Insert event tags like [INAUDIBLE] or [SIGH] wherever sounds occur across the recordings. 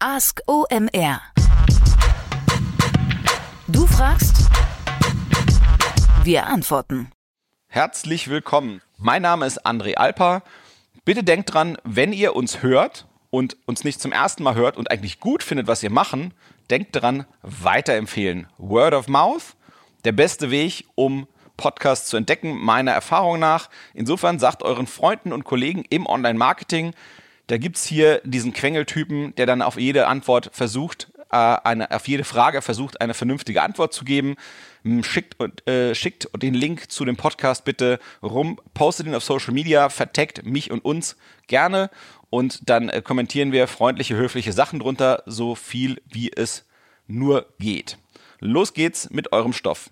Ask OMR. Du fragst, wir antworten. Herzlich willkommen. Mein Name ist André Alper. Bitte denkt dran, wenn ihr uns hört und uns nicht zum ersten Mal hört und eigentlich gut findet, was wir machen, denkt dran, weiterempfehlen. Word of Mouth, der beste Weg, um Podcasts zu entdecken, meiner Erfahrung nach. Insofern sagt euren Freunden und Kollegen im Online-Marketing, da gibt es hier diesen Quengeltypen, der dann auf jede Antwort versucht, äh, eine, auf jede Frage versucht, eine vernünftige Antwort zu geben. Schickt, äh, schickt den Link zu dem Podcast bitte rum, postet ihn auf Social Media, verteckt mich und uns gerne und dann äh, kommentieren wir freundliche, höfliche Sachen drunter, so viel wie es nur geht. Los geht's mit eurem Stoff.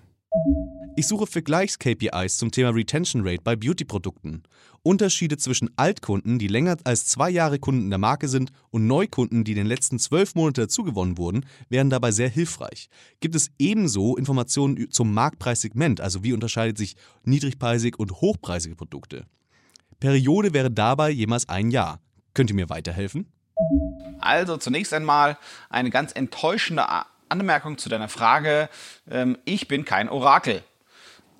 Ich suche Vergleichs-KPIs zum Thema Retention Rate bei Beauty-Produkten. Unterschiede zwischen Altkunden, die länger als zwei Jahre Kunden der Marke sind, und Neukunden, die in den letzten zwölf Monaten dazugewonnen wurden, wären dabei sehr hilfreich. Gibt es ebenso Informationen zum Marktpreissegment, also wie unterscheidet sich niedrigpreisig und hochpreisige Produkte? Periode wäre dabei jemals ein Jahr. Könnt ihr mir weiterhelfen? Also zunächst einmal eine ganz enttäuschende Anmerkung zu deiner Frage. Ähm, ich bin kein Orakel.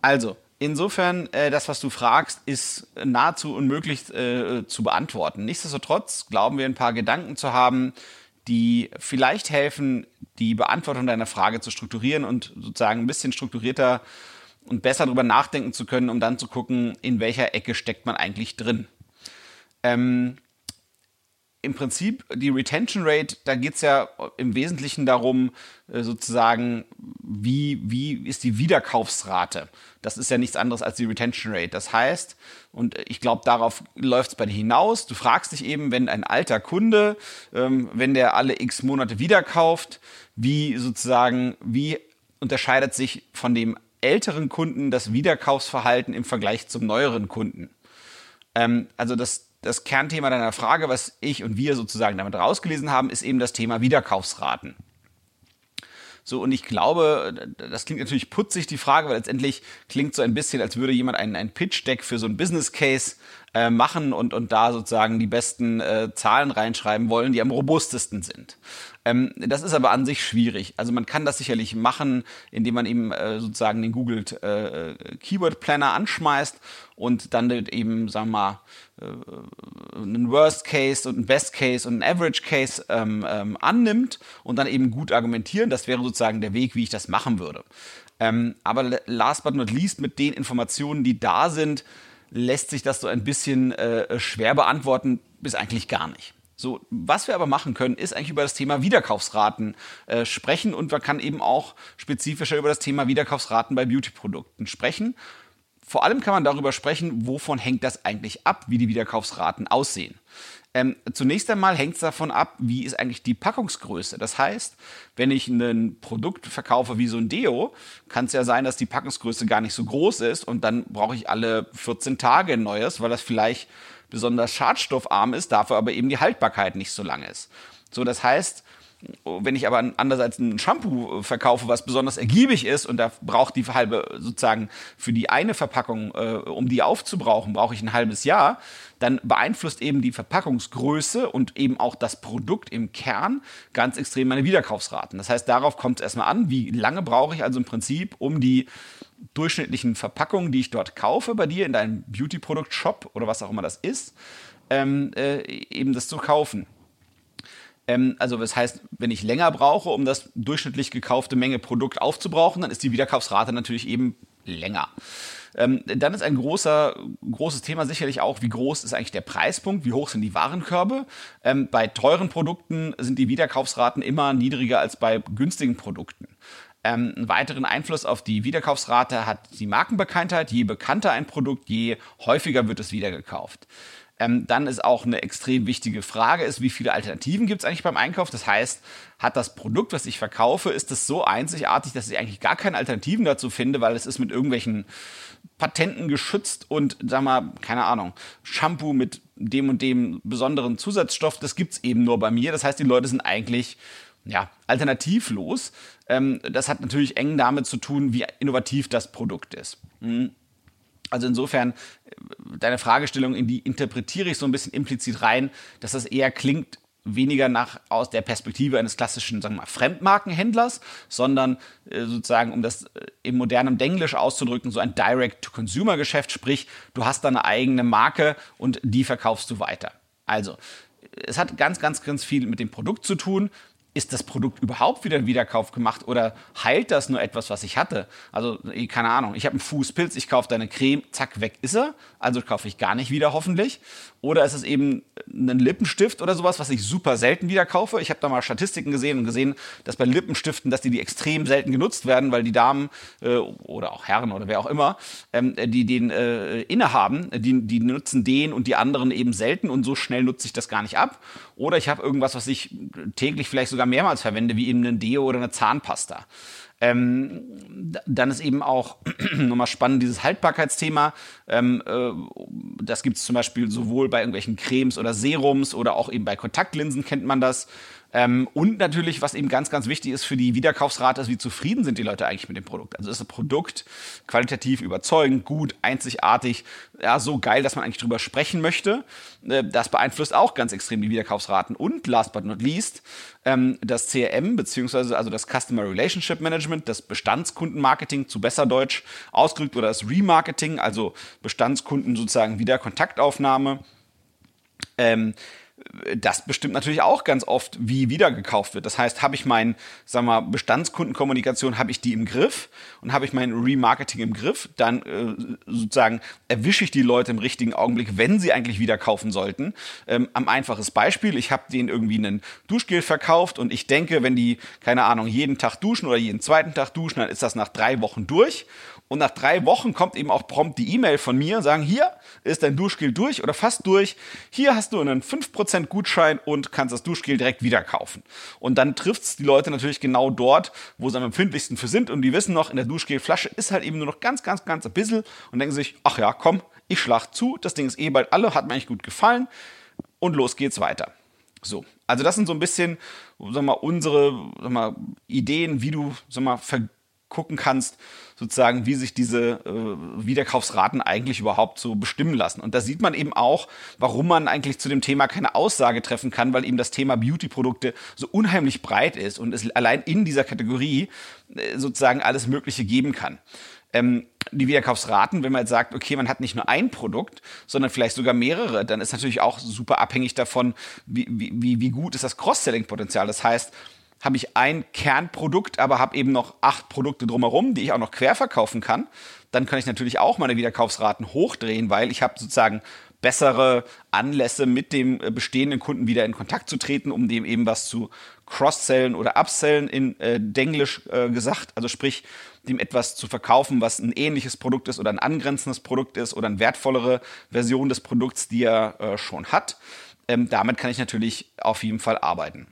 Also, insofern, äh, das, was du fragst, ist nahezu unmöglich äh, zu beantworten. Nichtsdestotrotz glauben wir ein paar Gedanken zu haben, die vielleicht helfen, die Beantwortung deiner Frage zu strukturieren und sozusagen ein bisschen strukturierter und besser darüber nachdenken zu können, um dann zu gucken, in welcher Ecke steckt man eigentlich drin. Ähm, im Prinzip die Retention Rate, da geht es ja im Wesentlichen darum, äh, sozusagen, wie, wie ist die Wiederkaufsrate. Das ist ja nichts anderes als die Retention Rate. Das heißt, und ich glaube, darauf läuft es bei dir hinaus, du fragst dich eben, wenn ein alter Kunde, ähm, wenn der alle x Monate wiederkauft, wie sozusagen, wie unterscheidet sich von dem älteren Kunden das Wiederkaufsverhalten im Vergleich zum neueren Kunden? Ähm, also das, das Kernthema deiner Frage, was ich und wir sozusagen damit rausgelesen haben, ist eben das Thema Wiederkaufsraten. So, und ich glaube, das klingt natürlich putzig, die Frage, weil letztendlich klingt so ein bisschen, als würde jemand ein, ein Pitch-Deck für so ein Business Case äh, machen und, und da sozusagen die besten äh, Zahlen reinschreiben wollen, die am robustesten sind. Ähm, das ist aber an sich schwierig. Also man kann das sicherlich machen, indem man eben äh, sozusagen den Google äh, Keyword Planner anschmeißt und dann eben, sagen wir mal, einen Worst Case und einen Best Case und einen Average Case ähm, ähm, annimmt und dann eben gut argumentieren. Das wäre sozusagen der Weg, wie ich das machen würde. Ähm, aber last but not least, mit den Informationen, die da sind, lässt sich das so ein bisschen äh, schwer beantworten, bis eigentlich gar nicht. So, was wir aber machen können, ist eigentlich über das Thema Wiederkaufsraten äh, sprechen und man kann eben auch spezifischer über das Thema Wiederkaufsraten bei Beauty-Produkten sprechen. Vor allem kann man darüber sprechen, wovon hängt das eigentlich ab, wie die Wiederkaufsraten aussehen. Ähm, zunächst einmal hängt es davon ab, wie ist eigentlich die Packungsgröße. Das heißt, wenn ich ein Produkt verkaufe wie so ein Deo, kann es ja sein, dass die Packungsgröße gar nicht so groß ist und dann brauche ich alle 14 Tage ein neues, weil das vielleicht besonders schadstoffarm ist, dafür aber eben die Haltbarkeit nicht so lang ist. So, das heißt, wenn ich aber andererseits ein Shampoo verkaufe, was besonders ergiebig ist und da braucht die halbe sozusagen für die eine Verpackung, äh, um die aufzubrauchen, brauche ich ein halbes Jahr, dann beeinflusst eben die Verpackungsgröße und eben auch das Produkt im Kern ganz extrem meine Wiederkaufsraten. Das heißt, darauf kommt es erstmal an, wie lange brauche ich also im Prinzip, um die durchschnittlichen Verpackungen, die ich dort kaufe bei dir in deinem Beauty-Produkt-Shop oder was auch immer das ist, ähm, äh, eben das zu kaufen. Ähm, also das heißt, wenn ich länger brauche, um das durchschnittlich gekaufte Menge Produkt aufzubrauchen, dann ist die Wiederkaufsrate natürlich eben länger. Ähm, dann ist ein großer, großes Thema sicherlich auch, wie groß ist eigentlich der Preispunkt, wie hoch sind die Warenkörbe. Ähm, bei teuren Produkten sind die Wiederkaufsraten immer niedriger als bei günstigen Produkten. Ähm, einen weiteren Einfluss auf die Wiederkaufsrate hat die Markenbekanntheit. Je bekannter ein Produkt, je häufiger wird es wiedergekauft. Ähm, dann ist auch eine extrem wichtige Frage, ist, wie viele Alternativen gibt es eigentlich beim Einkauf? Das heißt, hat das Produkt, was ich verkaufe, ist es so einzigartig, dass ich eigentlich gar keine Alternativen dazu finde, weil es ist mit irgendwelchen Patenten geschützt und, sag mal, keine Ahnung, Shampoo mit dem und dem besonderen Zusatzstoff, das gibt es eben nur bei mir. Das heißt, die Leute sind eigentlich ja, alternativlos. Ähm, das hat natürlich eng damit zu tun, wie innovativ das Produkt ist. Mhm. Also insofern, äh, deine Fragestellung, in die interpretiere ich so ein bisschen implizit rein, dass das eher klingt weniger nach aus der Perspektive eines klassischen, sagen wir mal, Fremdmarkenhändlers, sondern äh, sozusagen, um das äh, im modernen Denglisch auszudrücken, so ein Direct-to-Consumer-Geschäft, sprich, du hast da eine eigene Marke und die verkaufst du weiter. Also, es hat ganz, ganz, ganz viel mit dem Produkt zu tun ist das Produkt überhaupt wieder ein Wiederkauf gemacht oder heilt das nur etwas, was ich hatte? Also, eh, keine Ahnung, ich habe einen Fußpilz, ich kaufe deine Creme, zack, weg ist er. Also kaufe ich gar nicht wieder, hoffentlich. Oder ist es eben ein Lippenstift oder sowas, was ich super selten wieder kaufe? Ich habe da mal Statistiken gesehen und gesehen, dass bei Lippenstiften, dass die, die extrem selten genutzt werden, weil die Damen äh, oder auch Herren oder wer auch immer, ähm, die den äh, innehaben, die, die nutzen den und die anderen eben selten und so schnell nutze ich das gar nicht ab. Oder ich habe irgendwas, was ich täglich vielleicht sogar mehrmals verwende, wie eben ein Deo oder eine Zahnpasta. Ähm, dann ist eben auch [CLEARS THROAT] nochmal spannend dieses Haltbarkeitsthema. Ähm, äh, das gibt es zum Beispiel sowohl bei irgendwelchen Cremes oder Serums oder auch eben bei Kontaktlinsen kennt man das. Ähm, und natürlich, was eben ganz, ganz wichtig ist für die Wiederkaufsrate, ist, wie zufrieden sind die Leute eigentlich mit dem Produkt. Also ist das Produkt qualitativ überzeugend, gut, einzigartig, ja, so geil, dass man eigentlich drüber sprechen möchte. Äh, das beeinflusst auch ganz extrem die Wiederkaufsraten. Und last but not least, ähm, das CRM, beziehungsweise also das Customer Relationship Management, das Bestandskundenmarketing zu besser Deutsch ausgedrückt oder das Remarketing, also Bestandskunden sozusagen wieder Kontaktaufnahme. Ähm, das bestimmt natürlich auch ganz oft, wie wieder gekauft wird. Das heißt, habe ich mein, sag mal, Bestandskundenkommunikation, habe ich die im Griff und habe ich mein Remarketing im Griff, dann äh, sozusagen erwische ich die Leute im richtigen Augenblick, wenn sie eigentlich wieder kaufen sollten. Ähm, am einfaches Beispiel, ich habe denen irgendwie einen Duschgel verkauft und ich denke, wenn die, keine Ahnung, jeden Tag duschen oder jeden zweiten Tag duschen, dann ist das nach drei Wochen durch und nach drei Wochen kommt eben auch prompt die E-Mail von mir, sagen, hier ist dein Duschgel durch oder fast durch. Hier hast du einen 5% Gutschein und kannst das Duschgel direkt wieder kaufen. Und dann trifft es die Leute natürlich genau dort, wo sie am empfindlichsten für sind. Und die wissen noch, in der Duschgelflasche ist halt eben nur noch ganz, ganz, ganz ein bisschen und denken sich, ach ja, komm, ich schlag zu, das Ding ist eh bald alle, hat mir eigentlich gut gefallen und los geht's weiter. So, also das sind so ein bisschen, sag mal, unsere sag mal, Ideen, wie du sag mal, gucken kannst, sozusagen, wie sich diese äh, Wiederkaufsraten eigentlich überhaupt so bestimmen lassen. Und da sieht man eben auch, warum man eigentlich zu dem Thema keine Aussage treffen kann, weil eben das Thema Beauty-Produkte so unheimlich breit ist und es allein in dieser Kategorie äh, sozusagen alles Mögliche geben kann. Ähm, die Wiederkaufsraten, wenn man jetzt sagt, okay, man hat nicht nur ein Produkt, sondern vielleicht sogar mehrere, dann ist natürlich auch super abhängig davon, wie, wie, wie gut ist das Cross-Selling-Potenzial. Das heißt, habe ich ein Kernprodukt, aber habe eben noch acht Produkte drumherum, die ich auch noch quer verkaufen kann, dann kann ich natürlich auch meine Wiederkaufsraten hochdrehen, weil ich habe sozusagen bessere Anlässe mit dem äh, bestehenden Kunden wieder in Kontakt zu treten, um dem eben was zu cross-sellen oder upsellen in äh, Denglisch äh, gesagt. Also sprich, dem etwas zu verkaufen, was ein ähnliches Produkt ist oder ein angrenzendes Produkt ist oder eine wertvollere Version des Produkts, die er äh, schon hat. Ähm, damit kann ich natürlich auf jeden Fall arbeiten.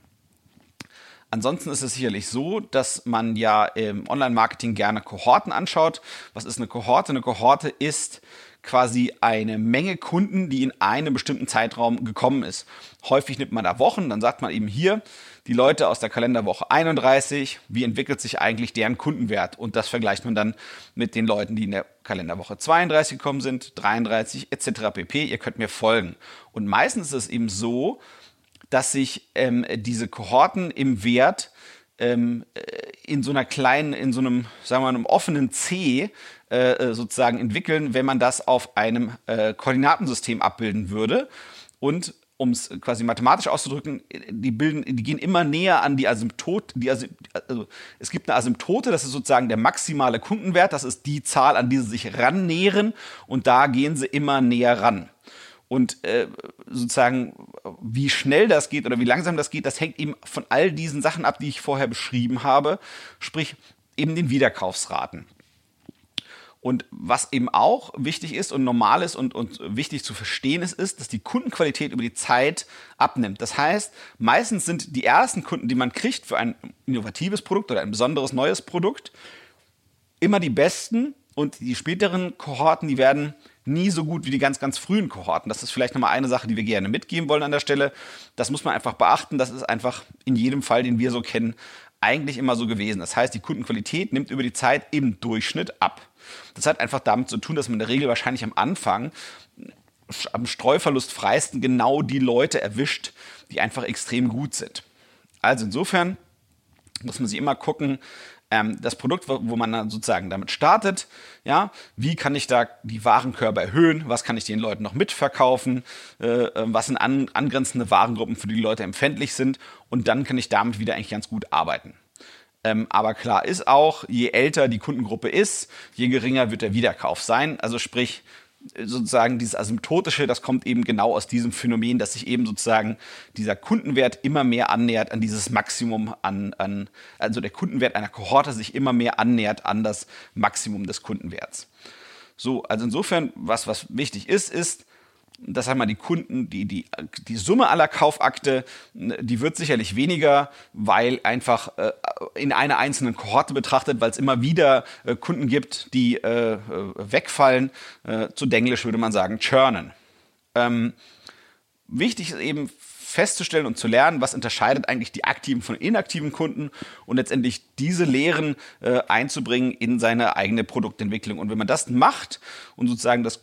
Ansonsten ist es sicherlich so, dass man ja im Online-Marketing gerne Kohorten anschaut. Was ist eine Kohorte? Eine Kohorte ist quasi eine Menge Kunden, die in einem bestimmten Zeitraum gekommen ist. Häufig nimmt man da Wochen, dann sagt man eben hier, die Leute aus der Kalenderwoche 31, wie entwickelt sich eigentlich deren Kundenwert? Und das vergleicht man dann mit den Leuten, die in der Kalenderwoche 32 gekommen sind, 33 etc. pp. Ihr könnt mir folgen. Und meistens ist es eben so, dass sich ähm, diese Kohorten im Wert ähm, äh, in so einer kleinen, in so einem, sagen wir mal, einem offenen C äh, äh, sozusagen entwickeln, wenn man das auf einem äh, Koordinatensystem abbilden würde. Und um es quasi mathematisch auszudrücken, die bilden, die gehen immer näher an die Asymptote. Die Asy also es gibt eine Asymptote, das ist sozusagen der maximale Kundenwert, das ist die Zahl, an die sie sich rannähern und da gehen sie immer näher ran. Und äh, sozusagen, wie schnell das geht oder wie langsam das geht, das hängt eben von all diesen Sachen ab, die ich vorher beschrieben habe, sprich eben den Wiederkaufsraten. Und was eben auch wichtig ist und normal ist und, und wichtig zu verstehen ist, ist, dass die Kundenqualität über die Zeit abnimmt. Das heißt, meistens sind die ersten Kunden, die man kriegt für ein innovatives Produkt oder ein besonderes neues Produkt, immer die besten und die späteren Kohorten, die werden nie so gut wie die ganz, ganz frühen Kohorten. Das ist vielleicht nochmal eine Sache, die wir gerne mitgeben wollen an der Stelle. Das muss man einfach beachten. Das ist einfach in jedem Fall, den wir so kennen, eigentlich immer so gewesen. Das heißt, die Kundenqualität nimmt über die Zeit im Durchschnitt ab. Das hat einfach damit zu tun, dass man in der Regel wahrscheinlich am Anfang am Streuverlust freisten genau die Leute erwischt, die einfach extrem gut sind. Also insofern muss man sich immer gucken, ähm, das Produkt, wo man dann sozusagen damit startet, ja, wie kann ich da die Warenkörbe erhöhen, was kann ich den Leuten noch mitverkaufen, äh, ähm, was sind an, angrenzende Warengruppen, für die, die Leute empfänglich sind und dann kann ich damit wieder eigentlich ganz gut arbeiten. Ähm, aber klar ist auch, je älter die Kundengruppe ist, je geringer wird der Wiederkauf sein. Also sprich, sozusagen dieses Asymptotische, das kommt eben genau aus diesem Phänomen, dass sich eben sozusagen dieser Kundenwert immer mehr annähert an dieses Maximum an, an also der Kundenwert einer Kohorte sich immer mehr annähert an das Maximum des Kundenwerts. So, also insofern, was, was wichtig ist, ist, das haben wir die Kunden, die, die, die Summe aller Kaufakte, die wird sicherlich weniger, weil einfach äh, in einer einzelnen Kohorte betrachtet, weil es immer wieder äh, Kunden gibt, die äh, äh wegfallen. Äh, zu Denglisch würde man sagen, churnen. Ähm, wichtig ist eben festzustellen und zu lernen, was unterscheidet eigentlich die aktiven von inaktiven Kunden und letztendlich diese Lehren äh, einzubringen in seine eigene Produktentwicklung. Und wenn man das macht und sozusagen das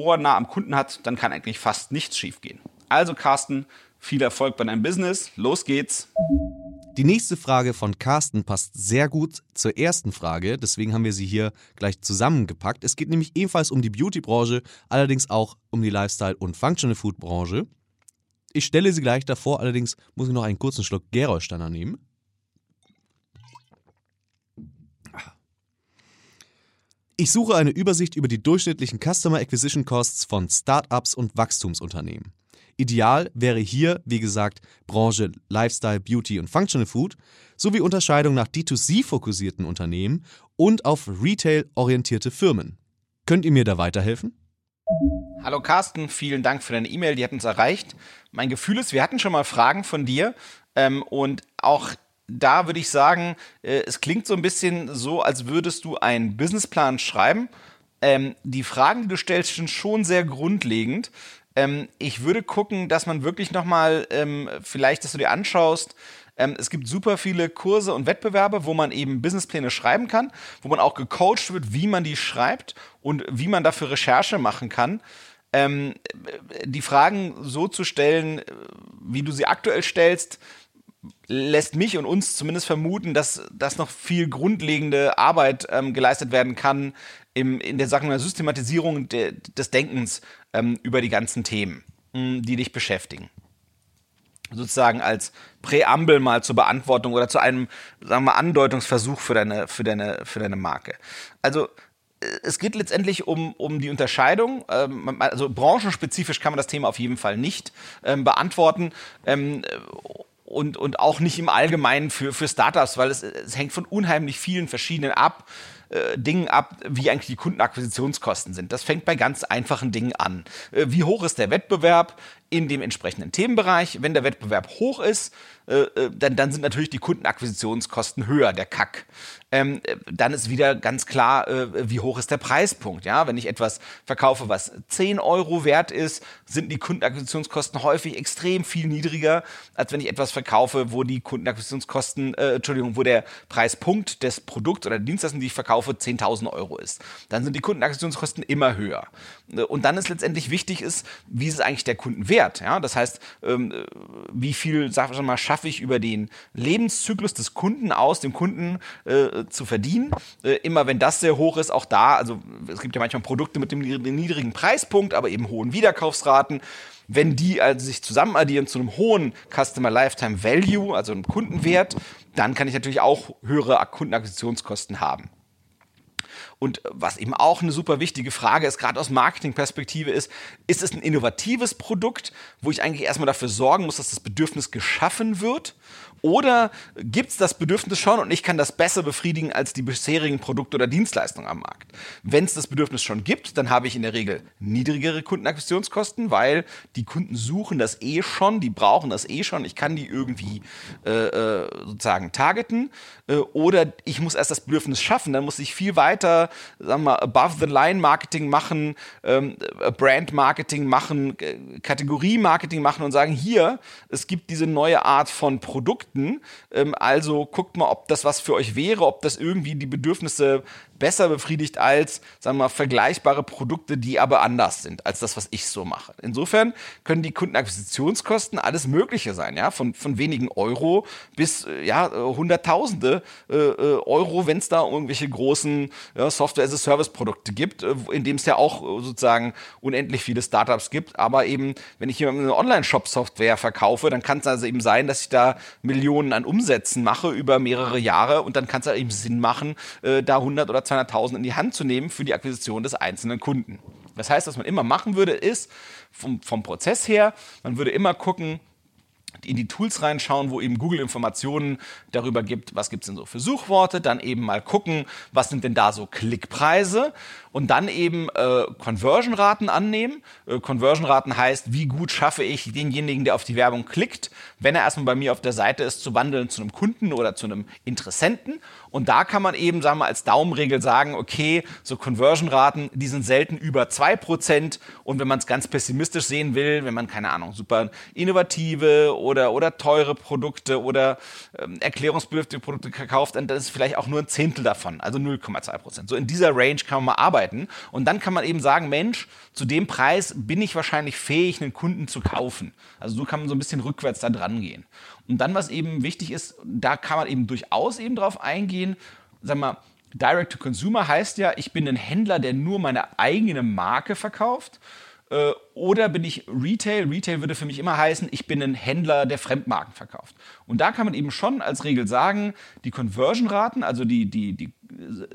Ohr nah am Kunden hat, dann kann eigentlich fast nichts schiefgehen. Also Carsten, viel Erfolg bei deinem Business. Los geht's. Die nächste Frage von Carsten passt sehr gut zur ersten Frage, deswegen haben wir sie hier gleich zusammengepackt. Es geht nämlich ebenfalls um die Beauty-Branche, allerdings auch um die Lifestyle- und Functional-Food-Branche. Ich stelle sie gleich davor, allerdings muss ich noch einen kurzen Schluck Gerolsteiner nehmen. Ich suche eine Übersicht über die durchschnittlichen Customer Acquisition Costs von Startups und Wachstumsunternehmen. Ideal wäre hier, wie gesagt, Branche Lifestyle, Beauty und Functional Food sowie Unterscheidung nach D2C-fokussierten Unternehmen und auf Retail-orientierte Firmen. Könnt ihr mir da weiterhelfen? Hallo Carsten, vielen Dank für deine E-Mail, die hat uns erreicht. Mein Gefühl ist, wir hatten schon mal Fragen von dir ähm, und auch da würde ich sagen, äh, es klingt so ein bisschen so, als würdest du einen Businessplan schreiben. Ähm, die Fragen, die du stellst, sind schon sehr grundlegend. Ähm, ich würde gucken, dass man wirklich nochmal, ähm, vielleicht, dass du dir anschaust, ähm, es gibt super viele Kurse und Wettbewerbe, wo man eben Businesspläne schreiben kann, wo man auch gecoacht wird, wie man die schreibt und wie man dafür Recherche machen kann. Ähm, die Fragen so zu stellen, wie du sie aktuell stellst, lässt mich und uns zumindest vermuten, dass, dass noch viel grundlegende Arbeit ähm, geleistet werden kann im, in der, sagen wir, Systematisierung de, des Denkens ähm, über die ganzen Themen, mh, hm, die dich beschäftigen. Sozusagen als Präambel mal zur Beantwortung oder zu einem, sagen wir, Andeutungsversuch für deine, für deine, für deine Marke. Also äh, es geht letztendlich um, um die Unterscheidung. Ähm, also branchenspezifisch kann man das Thema auf jeden Fall nicht ähm, beantworten. Ähm, und, und auch nicht im Allgemeinen für, für Startups, weil es, es hängt von unheimlich vielen verschiedenen ab. Äh, Dingen ab, wie eigentlich die Kundenakquisitionskosten sind. Das fängt bei ganz einfachen Dingen an. Äh, wie hoch ist der Wettbewerb in dem entsprechenden Themenbereich? Wenn der Wettbewerb hoch ist, äh, äh dann, dann sind natürlich die Kundenakquisitionskosten höher, der Kack ähm, dann ist wieder ganz klar, äh, wie hoch ist der Preispunkt. Ja? Wenn ich etwas verkaufe, was 10 Euro wert ist, sind die Kundenakquisitionskosten häufig extrem viel niedriger, als wenn ich etwas verkaufe, wo die Kundenakquisitionskosten, äh, Entschuldigung, wo der Preispunkt des Produkts oder Dienstleistungen, die ich verkaufe, 10.000 Euro ist. Dann sind die Kundenakquisitionskosten immer höher. Und dann ist letztendlich wichtig ist, wie ist eigentlich der Kundenwert? Ja? Das heißt, ähm, wie viel, schaffe ich über den Lebenszyklus des Kunden aus, dem Kunden äh, zu verdienen. Äh, immer wenn das sehr hoch ist, auch da, also es gibt ja manchmal Produkte mit dem niedrigen Preispunkt, aber eben hohen Wiederkaufsraten. Wenn die also sich zusammen addieren zu einem hohen Customer Lifetime Value, also einem Kundenwert, dann kann ich natürlich auch höhere Kundenakquisitionskosten haben. Und was eben auch eine super wichtige Frage ist, gerade aus Marketingperspektive, ist, ist es ein innovatives Produkt, wo ich eigentlich erstmal dafür sorgen muss, dass das Bedürfnis geschaffen wird? Oder gibt es das Bedürfnis schon und ich kann das besser befriedigen als die bisherigen Produkte oder Dienstleistungen am Markt? Wenn es das Bedürfnis schon gibt, dann habe ich in der Regel niedrigere Kundenakquisitionskosten, weil die Kunden suchen das eh schon, die brauchen das eh schon, ich kann die irgendwie äh, äh, sozusagen targeten. Äh, oder ich muss erst das Bedürfnis schaffen, dann muss ich viel weiter sagen wir, Above-the-Line-Marketing machen, ähm, Brand-Marketing machen, Kategorie-Marketing machen und sagen, hier, es gibt diese neue Art von Produkten, ähm, also guckt mal, ob das was für euch wäre, ob das irgendwie die Bedürfnisse besser befriedigt als, sagen wir mal, vergleichbare Produkte, die aber anders sind als das, was ich so mache. Insofern können die Kundenakquisitionskosten alles Mögliche sein, ja, von, von wenigen Euro bis, äh, ja, äh, Hunderttausende äh, äh, Euro, wenn es da irgendwelche großen ja, Software-as-a-Service-Produkte gibt, in dem es ja auch sozusagen unendlich viele Startups gibt. Aber eben, wenn ich jemandem eine Online-Shop-Software verkaufe, dann kann es also eben sein, dass ich da Millionen an Umsätzen mache über mehrere Jahre und dann kann es halt eben Sinn machen, äh, da 100 oder 200.000 in die Hand zu nehmen für die Akquisition des einzelnen Kunden. Das heißt, was man immer machen würde, ist vom, vom Prozess her, man würde immer gucken, in die Tools reinschauen, wo eben Google Informationen darüber gibt, was gibt es denn so für Suchworte, dann eben mal gucken, was sind denn da so Klickpreise und dann eben äh, Conversion-Raten annehmen. Äh, Conversion-Raten heißt, wie gut schaffe ich denjenigen, der auf die Werbung klickt, wenn er erstmal bei mir auf der Seite ist, zu wandeln zu einem Kunden oder zu einem Interessenten. Und da kann man eben, sagen wir, als Daumenregel sagen, okay, so Conversion-Raten, die sind selten über 2%. Und wenn man es ganz pessimistisch sehen will, wenn man, keine Ahnung, super innovative oder, oder teure Produkte oder ähm, erklärungsbedürftige Produkte kauft, dann ist vielleicht auch nur ein Zehntel davon, also 0,2%. So in dieser Range kann man mal arbeiten. Und dann kann man eben sagen, Mensch, zu dem Preis bin ich wahrscheinlich fähig, einen Kunden zu kaufen. Also so kann man so ein bisschen rückwärts da dran gehen. Und dann, was eben wichtig ist, da kann man eben durchaus eben drauf eingehen, sag mal, Direct to Consumer heißt ja, ich bin ein Händler, der nur meine eigene Marke verkauft. Äh, oder bin ich Retail? Retail würde für mich immer heißen, ich bin ein Händler, der Fremdmarken verkauft. Und da kann man eben schon als Regel sagen, die Conversion-Raten, also die, die, die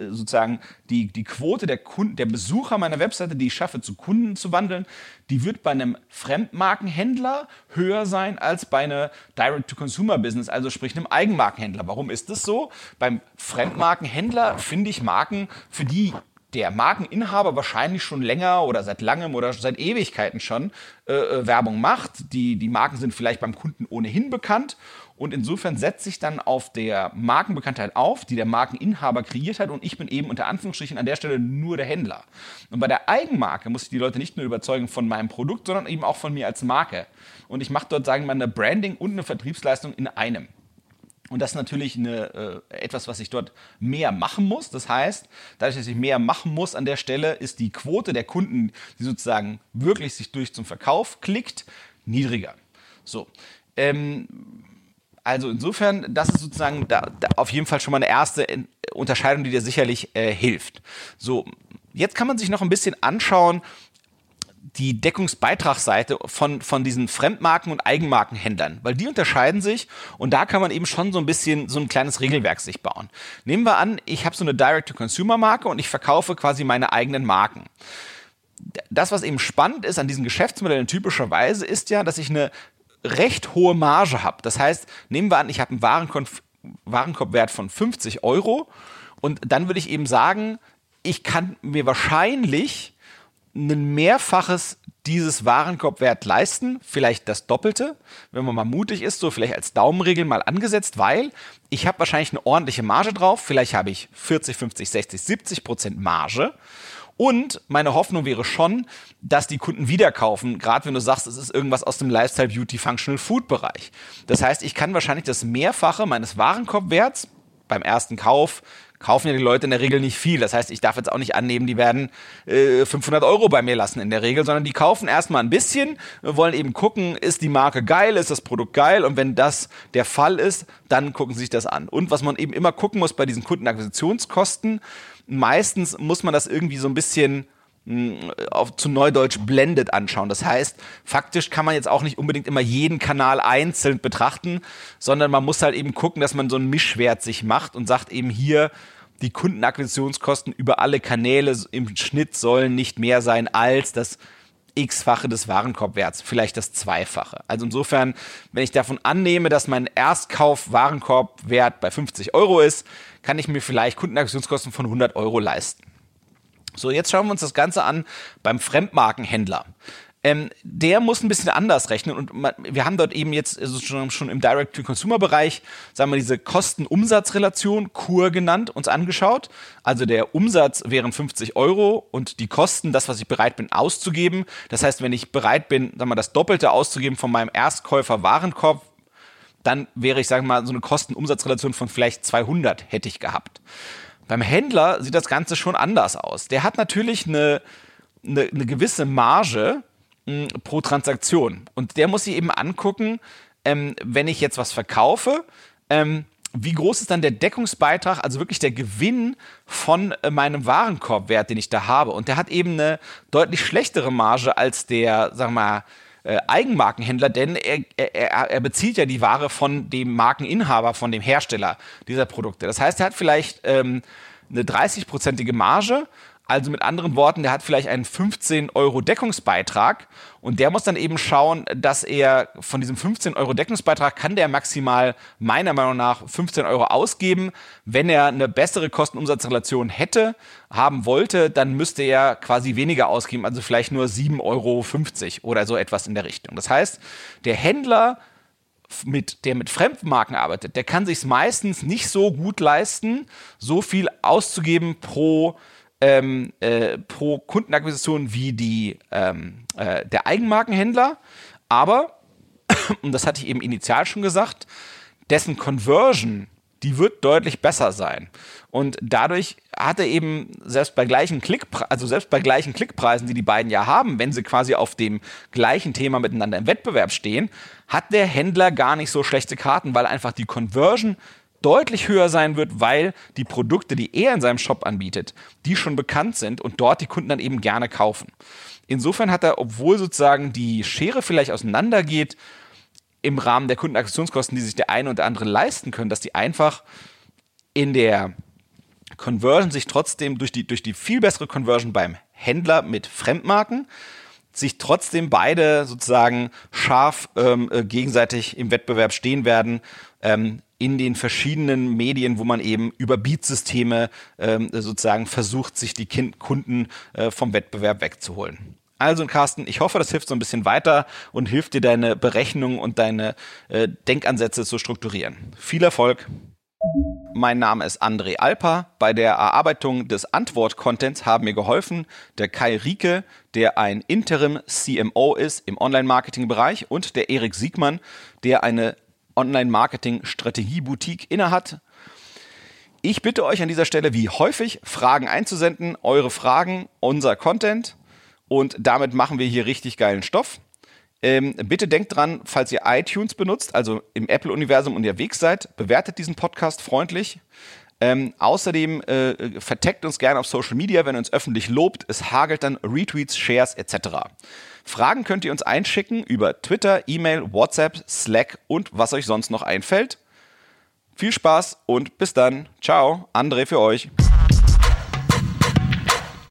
sozusagen die, die Quote der Kunden, der Besucher meiner Webseite, die ich schaffe, zu Kunden zu wandeln, die wird bei einem Fremdmarkenhändler höher sein als bei einem Direct-to-Consumer-Business, also sprich einem Eigenmarkenhändler. Warum ist das so? Beim Fremdmarkenhändler finde ich Marken, für die der Markeninhaber wahrscheinlich schon länger oder seit langem oder seit Ewigkeiten schon äh, äh, Werbung macht. Die, die Marken sind vielleicht beim Kunden ohnehin bekannt und insofern setzt sich dann auf der Markenbekanntheit auf, die der Markeninhaber kreiert hat und ich bin eben unter Anführungsstrichen an der Stelle nur der Händler. Und bei der Eigenmarke muss ich die Leute nicht nur überzeugen von meinem Produkt, sondern eben auch von mir als Marke. Und ich mache dort, sagen wir mal, eine Branding und eine Vertriebsleistung in einem. Und das ist natürlich eine, äh, etwas, was ich dort mehr machen muss. Das heißt, dadurch, dass ich mehr machen muss an der Stelle, ist die Quote der Kunden, die sozusagen wirklich sich durch zum Verkauf klickt, niedriger. So. Ähm, also insofern, das ist sozusagen da, da auf jeden Fall schon mal eine erste Unterscheidung, die dir sicherlich äh, hilft. So, jetzt kann man sich noch ein bisschen anschauen, die Deckungsbeitragsseite von, von diesen Fremdmarken- und Eigenmarkenhändlern, weil die unterscheiden sich und da kann man eben schon so ein bisschen so ein kleines Regelwerk sich bauen. Nehmen wir an, ich habe so eine Direct-to-Consumer-Marke und ich verkaufe quasi meine eigenen Marken. Das, was eben spannend ist an diesen Geschäftsmodellen typischerweise, ist ja, dass ich eine recht hohe Marge habe. Das heißt, nehmen wir an, ich habe einen Warenkorb, Warenkorbwert von 50 Euro und dann würde ich eben sagen, ich kann mir wahrscheinlich ein Mehrfaches dieses Warenkorbwert leisten, vielleicht das Doppelte, wenn man mal mutig ist, so vielleicht als Daumenregel mal angesetzt, weil ich habe wahrscheinlich eine ordentliche Marge drauf, vielleicht habe ich 40, 50, 60, 70 Prozent Marge. Und meine Hoffnung wäre schon, dass die Kunden wieder kaufen, gerade wenn du sagst, es ist irgendwas aus dem Lifestyle Beauty Functional Food Bereich. Das heißt, ich kann wahrscheinlich das Mehrfache meines Warenkorbwerts beim ersten Kauf kaufen ja die Leute in der Regel nicht viel. Das heißt, ich darf jetzt auch nicht annehmen, die werden äh, 500 Euro bei mir lassen in der Regel, sondern die kaufen erstmal ein bisschen, wollen eben gucken, ist die Marke geil, ist das Produkt geil und wenn das der Fall ist, dann gucken sie sich das an. Und was man eben immer gucken muss bei diesen Kundenakquisitionskosten, meistens muss man das irgendwie so ein bisschen auf, zu Neudeutsch blended anschauen. Das heißt, faktisch kann man jetzt auch nicht unbedingt immer jeden Kanal einzeln betrachten, sondern man muss halt eben gucken, dass man so einen Mischwert sich macht und sagt eben hier, die Kundenakquisitionskosten über alle Kanäle im Schnitt sollen nicht mehr sein als das x-fache des Warenkorbwerts, vielleicht das Zweifache. Also insofern, wenn ich davon annehme, dass mein Erstkauf-Warenkorbwert bei 50 Euro ist, kann ich mir vielleicht Kundenakquisitionskosten von 100 Euro leisten. So, jetzt schauen wir uns das Ganze an beim Fremdmarkenhändler. ähm, der muss ein bisschen anders rechnen. Und man, wir haben dort eben jetzt also schon, schon im Direct-to-Consumer-Bereich, sagen wir, diese Kosten-Umsatz-Relation, KUR genannt, uns angeschaut. Also der Umsatz wären 50 Euro und die Kosten, das, was ich bereit bin auszugeben. Das heißt, wenn ich bereit bin, sagen wir, das Doppelte auszugeben von meinem Erstkäufer-Warenkorb, dann wäre ich, sagen wir mal, so eine Kosten-Umsatz-Relation von vielleicht 200 hätte ich gehabt. Beim Händler sieht das Ganze schon anders aus. Der hat natürlich eine, eine, eine gewisse Marge mh, pro Transaktion. Und der muss sich eben angucken, ähm, wenn ich jetzt was verkaufe, ähm, wie groß ist dann der Deckungsbeitrag, also wirklich der Gewinn von äh, meinem Warenkorbwert, den ich da habe. Und der hat eben eine deutlich schlechtere Marge als der, sagen wir mal, äh, Eigenmarkenhändler, denn er, er, er bezieht ja die Ware von dem Markeninhaber, von dem Hersteller dieser Produkte. Das heißt, er hat vielleicht ähm, eine 30-prozentige Marge also mit anderen Worten, der hat vielleicht einen 15 Euro Deckungsbeitrag und der muss dann eben schauen, dass er von diesem 15 Euro Deckungsbeitrag kann der maximal meiner Meinung nach 15 Euro ausgeben. Wenn er eine bessere Kostenumsatzrelation hätte, haben wollte, dann müsste er quasi weniger ausgeben, also vielleicht nur 7,50 Euro oder so etwas in der Richtung. Das heißt, der Händler mit, der mit Fremdmarken arbeitet, der kann sich meistens nicht so gut leisten, so viel auszugeben pro ähm, äh, pro Kundenakquisition wie die, ähm, äh, der Eigenmarkenhändler. Aber, [COUGHS] und das hatte ich eben initial schon gesagt, dessen Conversion, die wird deutlich besser sein. Und dadurch hat er eben selbst bei gleichen Klickpreisen, also selbst bei gleichen Klickpreisen, die die beiden ja haben, wenn sie quasi auf dem gleichen Thema miteinander im Wettbewerb stehen, hat der Händler gar nicht so schlechte Karten, weil einfach die Conversion deutlich höher sein wird, weil die Produkte, die er in seinem Shop anbietet, die schon bekannt sind und dort die Kunden dann eben gerne kaufen. Insofern hat er, obwohl sozusagen die Schere vielleicht auseinandergeht, im Rahmen der Kundenakquisitionskosten, die sich der eine oder andere leisten können, dass die einfach in der Conversion sich trotzdem durch die, durch die viel bessere Conversion beim Händler mit Fremdmarken sich trotzdem beide sozusagen scharf ähm, äh, gegenseitig im Wettbewerb stehen werden. Ähm, in den verschiedenen Medien, wo man eben über Beatsysteme ähm, sozusagen versucht, sich die kind Kunden äh, vom Wettbewerb wegzuholen. Also Carsten, ich hoffe, das hilft so ein bisschen weiter und hilft dir deine Berechnungen und deine äh, Denkansätze zu strukturieren. Viel Erfolg! Mein Name ist André Alper. Bei der Erarbeitung des Antwort-Contents haben mir geholfen der Kai Rieke, der ein Interim CMO ist im Online-Marketing-Bereich und der Erik Siegmann, der eine Online-Marketing-Strategie-Boutique innehat. Ich bitte euch an dieser Stelle wie häufig Fragen einzusenden, eure Fragen, unser Content und damit machen wir hier richtig geilen Stoff. Ähm, bitte denkt dran, falls ihr iTunes benutzt, also im Apple-Universum unterwegs seid, bewertet diesen Podcast freundlich. Ähm, außerdem äh, verteckt uns gerne auf Social Media, wenn ihr uns öffentlich lobt. Es hagelt dann Retweets, Shares etc. Fragen könnt ihr uns einschicken über Twitter, E-Mail, WhatsApp, Slack und was euch sonst noch einfällt. Viel Spaß und bis dann. Ciao, André für euch.